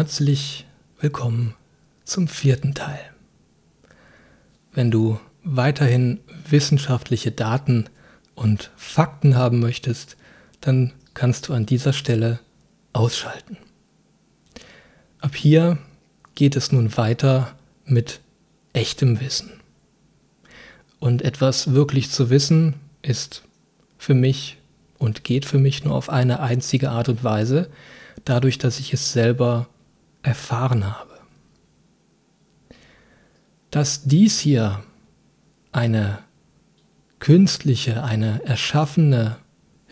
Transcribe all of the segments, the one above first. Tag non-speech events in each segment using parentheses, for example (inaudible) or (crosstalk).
Herzlich willkommen zum vierten Teil. Wenn du weiterhin wissenschaftliche Daten und Fakten haben möchtest, dann kannst du an dieser Stelle ausschalten. Ab hier geht es nun weiter mit echtem Wissen. Und etwas wirklich zu wissen ist für mich und geht für mich nur auf eine einzige Art und Weise, dadurch, dass ich es selber erfahren habe. Dass dies hier eine künstliche, eine erschaffene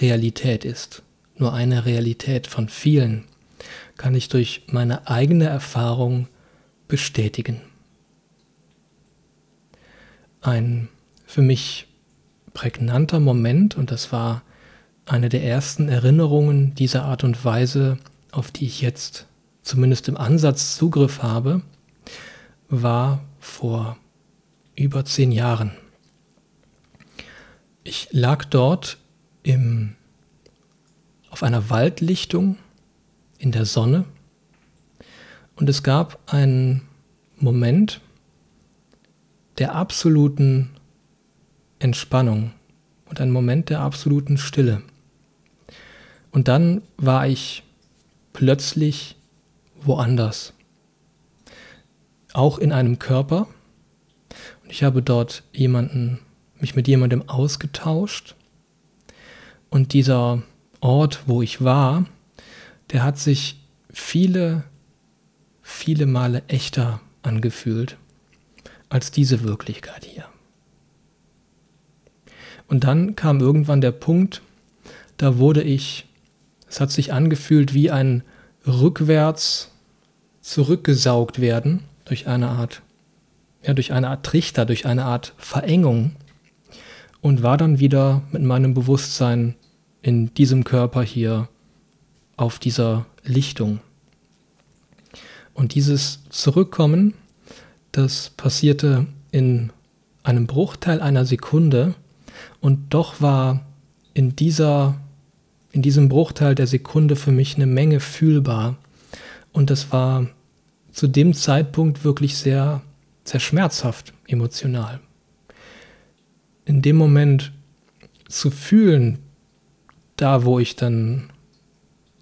Realität ist, nur eine Realität von vielen, kann ich durch meine eigene Erfahrung bestätigen. Ein für mich prägnanter Moment, und das war eine der ersten Erinnerungen dieser Art und Weise, auf die ich jetzt zumindest im Ansatz Zugriff habe, war vor über zehn Jahren. Ich lag dort im, auf einer Waldlichtung in der Sonne und es gab einen Moment der absoluten Entspannung und einen Moment der absoluten Stille. Und dann war ich plötzlich woanders. Auch in einem Körper. Und ich habe dort jemanden, mich mit jemandem ausgetauscht. Und dieser Ort, wo ich war, der hat sich viele, viele Male echter angefühlt als diese Wirklichkeit hier. Und dann kam irgendwann der Punkt, da wurde ich, es hat sich angefühlt wie ein rückwärts zurückgesaugt werden durch eine Art, ja, durch eine Art Trichter, durch eine Art Verengung und war dann wieder mit meinem Bewusstsein in diesem Körper hier auf dieser Lichtung. Und dieses Zurückkommen, das passierte in einem Bruchteil einer Sekunde und doch war in dieser in diesem Bruchteil der Sekunde für mich eine Menge fühlbar. Und das war zu dem Zeitpunkt wirklich sehr, sehr schmerzhaft emotional. In dem Moment zu fühlen, da wo ich dann,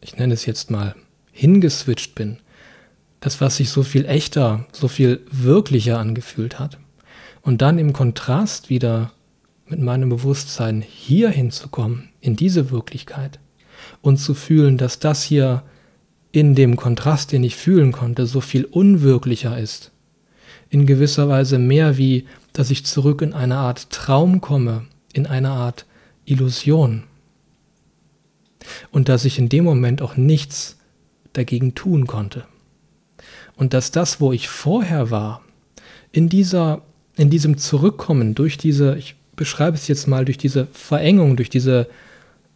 ich nenne es jetzt mal, hingeswitcht bin, das, was sich so viel echter, so viel wirklicher angefühlt hat. Und dann im Kontrast wieder mit meinem Bewusstsein hier hinzukommen, in diese Wirklichkeit und zu fühlen, dass das hier in dem Kontrast, den ich fühlen konnte, so viel unwirklicher ist. In gewisser Weise mehr wie, dass ich zurück in eine Art Traum komme, in eine Art Illusion. Und dass ich in dem Moment auch nichts dagegen tun konnte. Und dass das, wo ich vorher war, in dieser, in diesem Zurückkommen durch diese, ich beschreibe es jetzt mal durch diese Verengung, durch diese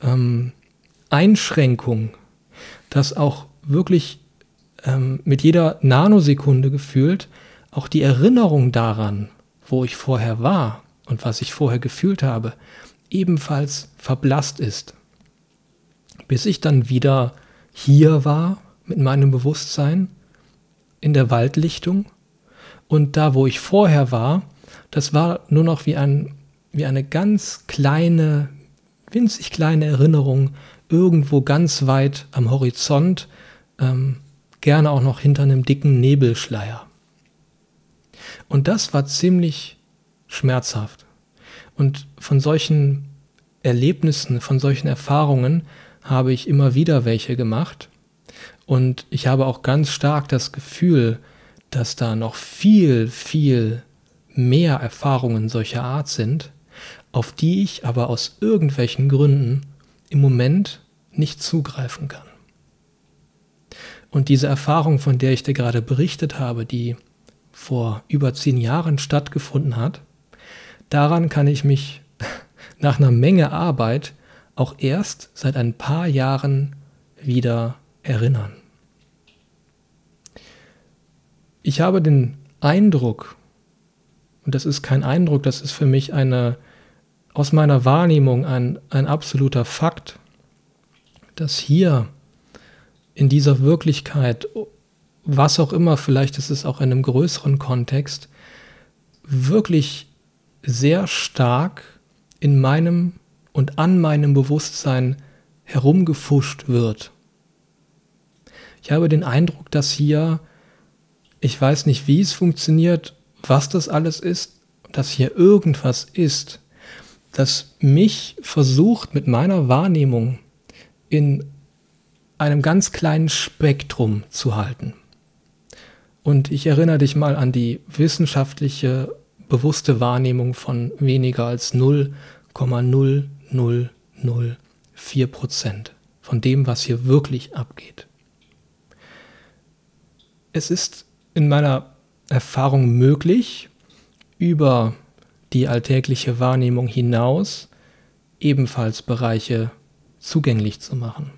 ähm, Einschränkung, dass auch wirklich ähm, mit jeder Nanosekunde gefühlt auch die Erinnerung daran, wo ich vorher war und was ich vorher gefühlt habe, ebenfalls verblasst ist. Bis ich dann wieder hier war mit meinem Bewusstsein in der Waldlichtung und da, wo ich vorher war, das war nur noch wie ein wie eine ganz kleine, winzig kleine Erinnerung irgendwo ganz weit am Horizont, ähm, gerne auch noch hinter einem dicken Nebelschleier. Und das war ziemlich schmerzhaft. Und von solchen Erlebnissen, von solchen Erfahrungen habe ich immer wieder welche gemacht. Und ich habe auch ganz stark das Gefühl, dass da noch viel, viel mehr Erfahrungen solcher Art sind, auf die ich aber aus irgendwelchen Gründen im Moment nicht zugreifen kann. Und diese Erfahrung, von der ich dir gerade berichtet habe, die vor über zehn Jahren stattgefunden hat, daran kann ich mich (laughs) nach einer Menge Arbeit auch erst seit ein paar Jahren wieder erinnern. Ich habe den Eindruck, und das ist kein Eindruck, das ist für mich eine aus meiner Wahrnehmung ein, ein absoluter Fakt, dass hier in dieser Wirklichkeit was auch immer, vielleicht ist es auch in einem größeren Kontext, wirklich sehr stark in meinem und an meinem Bewusstsein herumgefuscht wird. Ich habe den Eindruck, dass hier, ich weiß nicht, wie es funktioniert, was das alles ist, dass hier irgendwas ist, das mich versucht mit meiner Wahrnehmung in einem ganz kleinen Spektrum zu halten. Und ich erinnere dich mal an die wissenschaftliche bewusste Wahrnehmung von weniger als 0,0004 Prozent von dem, was hier wirklich abgeht. Es ist in meiner Erfahrung möglich, über die alltägliche Wahrnehmung hinaus ebenfalls Bereiche zugänglich zu machen.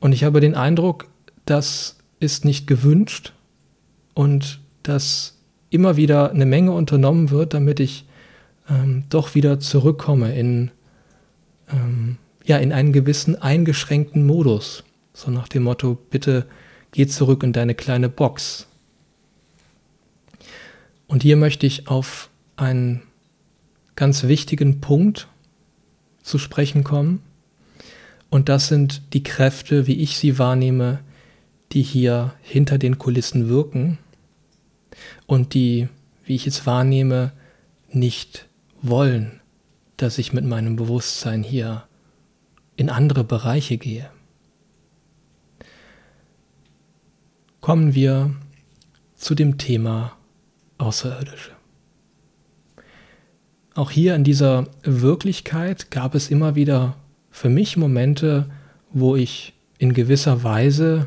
Und ich habe den Eindruck, das ist nicht gewünscht und dass immer wieder eine Menge unternommen wird, damit ich ähm, doch wieder zurückkomme in, ähm, ja, in einen gewissen eingeschränkten Modus. So nach dem Motto, bitte geh zurück in deine kleine Box. Und hier möchte ich auf einen ganz wichtigen Punkt zu sprechen kommen. Und das sind die Kräfte, wie ich sie wahrnehme, die hier hinter den Kulissen wirken und die, wie ich es wahrnehme, nicht wollen, dass ich mit meinem Bewusstsein hier in andere Bereiche gehe. Kommen wir zu dem Thema Außerirdische. Auch hier in dieser Wirklichkeit gab es immer wieder für mich Momente, wo ich in gewisser Weise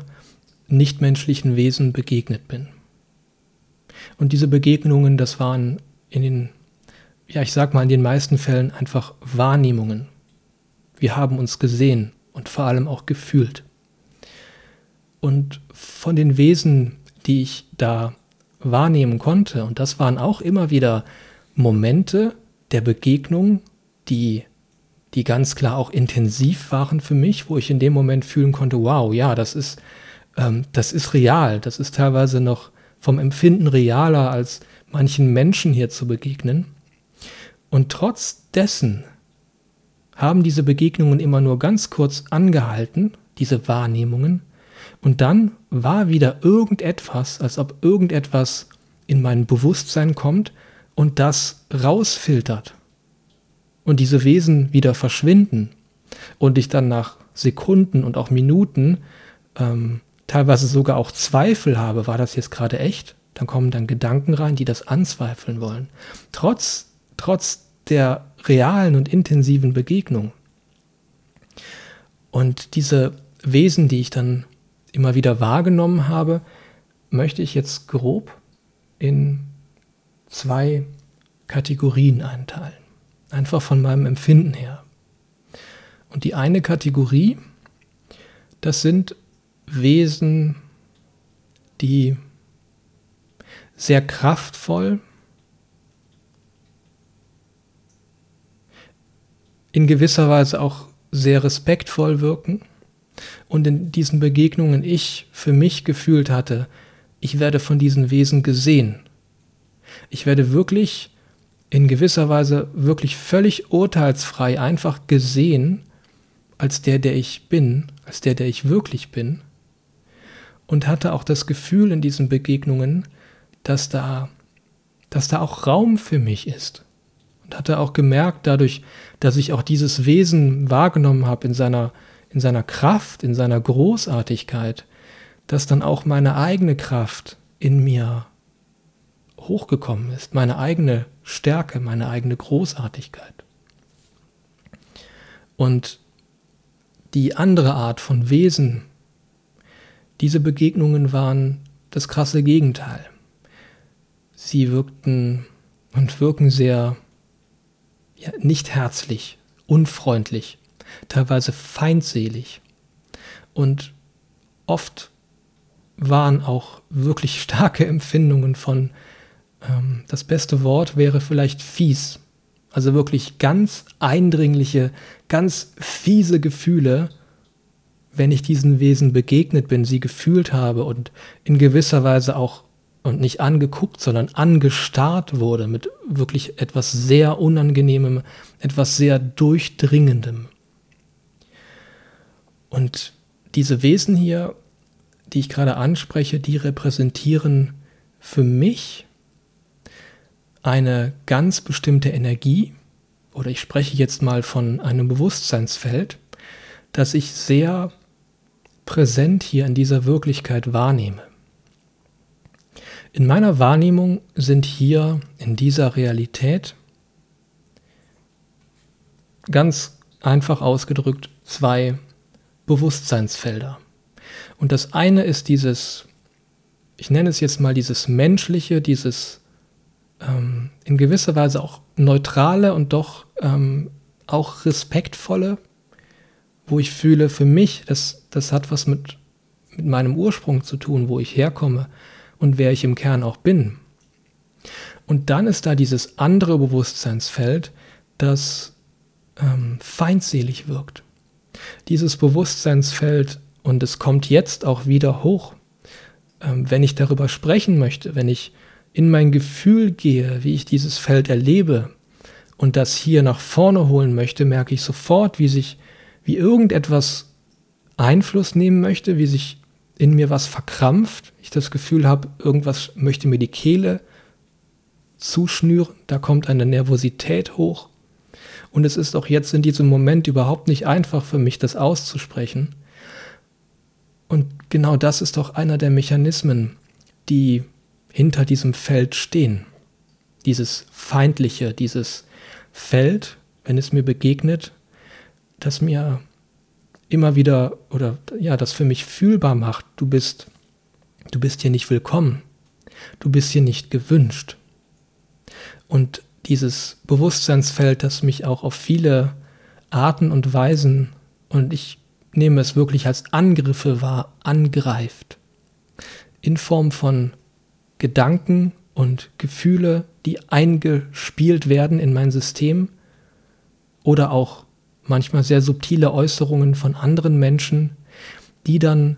nichtmenschlichen Wesen begegnet bin. Und diese Begegnungen, das waren in den, ja, ich sag mal, in den meisten Fällen einfach Wahrnehmungen. Wir haben uns gesehen und vor allem auch gefühlt. Und von den Wesen, die ich da wahrnehmen konnte, und das waren auch immer wieder Momente der Begegnung, die, die ganz klar auch intensiv waren für mich, wo ich in dem Moment fühlen konnte, wow, ja, das ist, ähm, das ist real, das ist teilweise noch vom Empfinden realer, als manchen Menschen hier zu begegnen. Und trotz dessen haben diese Begegnungen immer nur ganz kurz angehalten, diese Wahrnehmungen, und dann war wieder irgendetwas, als ob irgendetwas in mein Bewusstsein kommt und das rausfiltert. Und diese Wesen wieder verschwinden und ich dann nach Sekunden und auch Minuten ähm, teilweise sogar auch Zweifel habe, war das jetzt gerade echt? Dann kommen dann Gedanken rein, die das anzweifeln wollen. Trotz, trotz der realen und intensiven Begegnung. Und diese Wesen, die ich dann immer wieder wahrgenommen habe, möchte ich jetzt grob in zwei Kategorien einteilen. Einfach von meinem Empfinden her. Und die eine Kategorie, das sind Wesen, die sehr kraftvoll, in gewisser Weise auch sehr respektvoll wirken und in diesen Begegnungen ich für mich gefühlt hatte, ich werde von diesen Wesen gesehen. Ich werde wirklich in gewisser Weise wirklich völlig urteilsfrei einfach gesehen als der, der ich bin, als der, der ich wirklich bin und hatte auch das Gefühl in diesen Begegnungen, dass da, dass da auch Raum für mich ist. Und hatte auch gemerkt, dadurch, dass ich auch dieses Wesen wahrgenommen habe in seiner, in seiner Kraft, in seiner Großartigkeit, dass dann auch meine eigene Kraft in mir hochgekommen ist, meine eigene Stärke, meine eigene Großartigkeit. Und die andere Art von Wesen, diese Begegnungen waren das krasse Gegenteil. Sie wirkten und wirken sehr ja, nicht herzlich, unfreundlich, teilweise feindselig. Und oft waren auch wirklich (laughs) starke Empfindungen von, ähm, das beste Wort wäre vielleicht fies. Also wirklich ganz eindringliche, ganz fiese Gefühle wenn ich diesen Wesen begegnet bin, sie gefühlt habe und in gewisser Weise auch und nicht angeguckt, sondern angestarrt wurde mit wirklich etwas sehr Unangenehmem, etwas sehr Durchdringendem. Und diese Wesen hier, die ich gerade anspreche, die repräsentieren für mich eine ganz bestimmte Energie, oder ich spreche jetzt mal von einem Bewusstseinsfeld, das ich sehr präsent hier in dieser Wirklichkeit wahrnehme. In meiner Wahrnehmung sind hier in dieser Realität ganz einfach ausgedrückt zwei Bewusstseinsfelder. Und das eine ist dieses, ich nenne es jetzt mal dieses menschliche, dieses ähm, in gewisser Weise auch neutrale und doch ähm, auch respektvolle, wo ich fühle, für mich, das, das hat was mit, mit meinem Ursprung zu tun, wo ich herkomme und wer ich im Kern auch bin. Und dann ist da dieses andere Bewusstseinsfeld, das ähm, feindselig wirkt. Dieses Bewusstseinsfeld, und es kommt jetzt auch wieder hoch, ähm, wenn ich darüber sprechen möchte, wenn ich in mein Gefühl gehe, wie ich dieses Feld erlebe und das hier nach vorne holen möchte, merke ich sofort, wie sich wie irgendetwas Einfluss nehmen möchte, wie sich in mir was verkrampft, ich das Gefühl habe, irgendwas möchte mir die Kehle zuschnüren, da kommt eine Nervosität hoch. Und es ist auch jetzt in diesem Moment überhaupt nicht einfach für mich, das auszusprechen. Und genau das ist auch einer der Mechanismen, die hinter diesem Feld stehen. Dieses feindliche, dieses Feld, wenn es mir begegnet, das mir immer wieder oder ja, das für mich fühlbar macht, du bist, du bist hier nicht willkommen, du bist hier nicht gewünscht. Und dieses Bewusstseinsfeld, das mich auch auf viele Arten und Weisen, und ich nehme es wirklich als Angriffe wahr, angreift. In Form von Gedanken und Gefühle, die eingespielt werden in mein System oder auch manchmal sehr subtile Äußerungen von anderen Menschen, die dann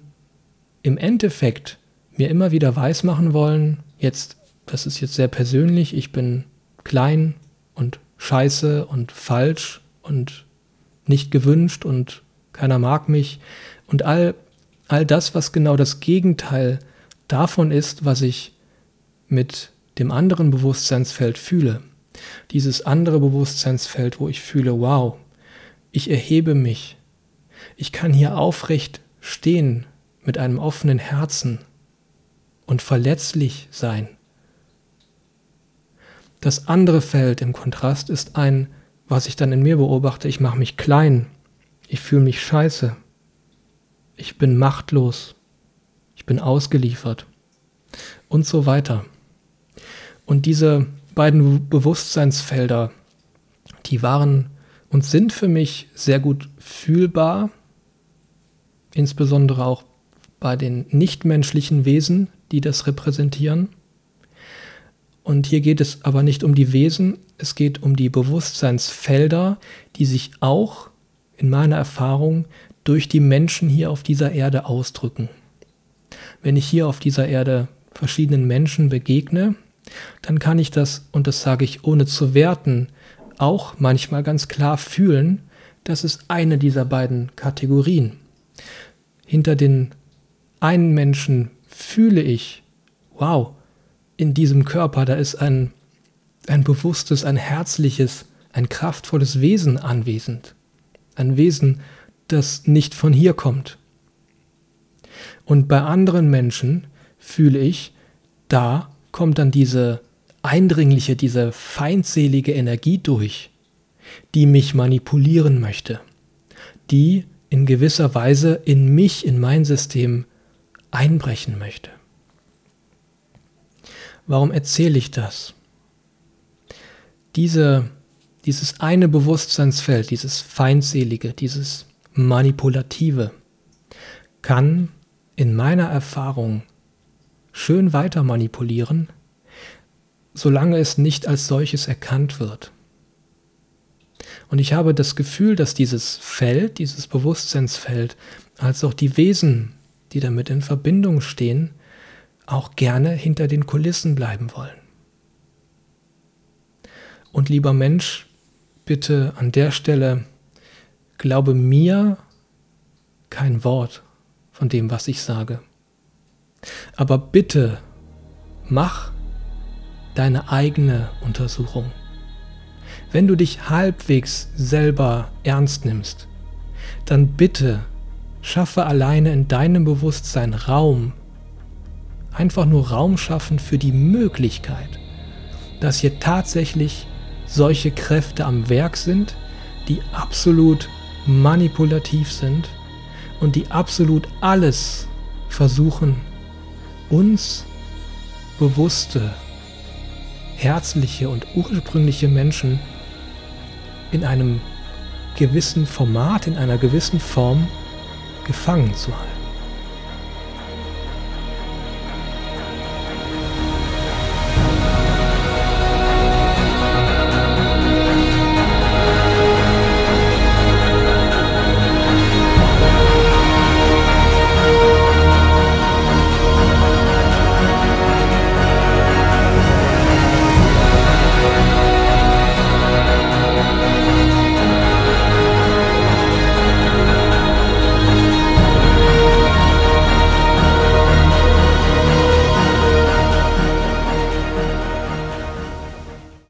im Endeffekt mir immer wieder weismachen wollen, jetzt, das ist jetzt sehr persönlich, ich bin klein und scheiße und falsch und nicht gewünscht und keiner mag mich und all, all das, was genau das Gegenteil davon ist, was ich mit dem anderen Bewusstseinsfeld fühle. Dieses andere Bewusstseinsfeld, wo ich fühle, wow, ich erhebe mich. Ich kann hier aufrecht stehen mit einem offenen Herzen und verletzlich sein. Das andere Feld im Kontrast ist ein, was ich dann in mir beobachte, ich mache mich klein, ich fühle mich scheiße, ich bin machtlos, ich bin ausgeliefert. Und so weiter. Und diese beiden Bewusstseinsfelder, die waren und sind für mich sehr gut fühlbar, insbesondere auch bei den nichtmenschlichen Wesen, die das repräsentieren. Und hier geht es aber nicht um die Wesen, es geht um die Bewusstseinsfelder, die sich auch in meiner Erfahrung durch die Menschen hier auf dieser Erde ausdrücken. Wenn ich hier auf dieser Erde verschiedenen Menschen begegne, dann kann ich das, und das sage ich ohne zu werten, auch manchmal ganz klar fühlen, das ist eine dieser beiden Kategorien. Hinter den einen Menschen fühle ich, wow, in diesem Körper, da ist ein, ein bewusstes, ein herzliches, ein kraftvolles Wesen anwesend. Ein Wesen, das nicht von hier kommt. Und bei anderen Menschen fühle ich, da kommt dann diese eindringliche, diese feindselige Energie durch, die mich manipulieren möchte, die in gewisser Weise in mich, in mein System einbrechen möchte. Warum erzähle ich das? Diese, dieses eine Bewusstseinsfeld, dieses feindselige, dieses manipulative, kann in meiner Erfahrung schön weiter manipulieren, solange es nicht als solches erkannt wird. Und ich habe das Gefühl, dass dieses Feld, dieses Bewusstseinsfeld als auch die Wesen, die damit in Verbindung stehen, auch gerne hinter den Kulissen bleiben wollen. Und lieber Mensch, bitte an der Stelle, glaube mir kein Wort von dem, was ich sage. Aber bitte mach deine eigene Untersuchung. Wenn du dich halbwegs selber ernst nimmst, dann bitte schaffe alleine in deinem Bewusstsein Raum, einfach nur Raum schaffen für die Möglichkeit, dass hier tatsächlich solche Kräfte am Werk sind, die absolut manipulativ sind und die absolut alles versuchen, uns bewusste, herzliche und ursprüngliche Menschen in einem gewissen Format, in einer gewissen Form gefangen zu halten.